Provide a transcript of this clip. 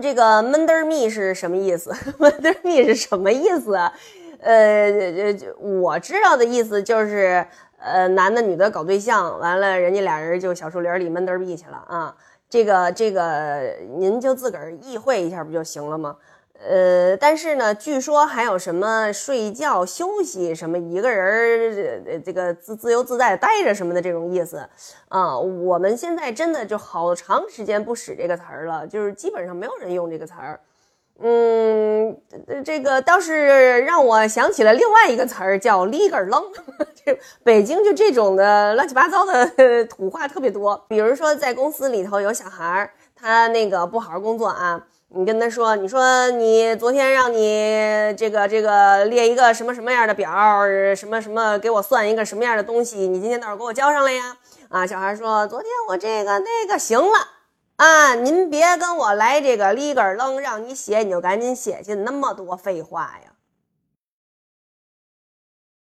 这个闷得儿蜜是什么意思？闷得儿蜜是什么意思？呃，我知道的意思就是，呃，男的女的搞对象，完了人家俩人就小树林里闷得儿蜜去了啊。这个这个，您就自个儿意会一下不就行了吗？呃，但是呢，据说还有什么睡觉休息什么一个人儿这个自自由自在待着什么的这种意思啊。我们现在真的就好长时间不使这个词儿了，就是基本上没有人用这个词儿。嗯，这个倒是让我想起了另外一个词儿，叫“里个楞”。这北京就这种的乱七八糟的 土话特别多。比如说，在公司里头有小孩儿，他那个不好好工作啊。你跟他说，你说你昨天让你这个这个列一个什么什么样的表，什么什么给我算一个什么样的东西，你今天到时候给我交上来呀？啊，小孩说，昨天我这个那个行了啊，您别跟我来这个里个楞，让你写你就赶紧写去，那么多废话呀。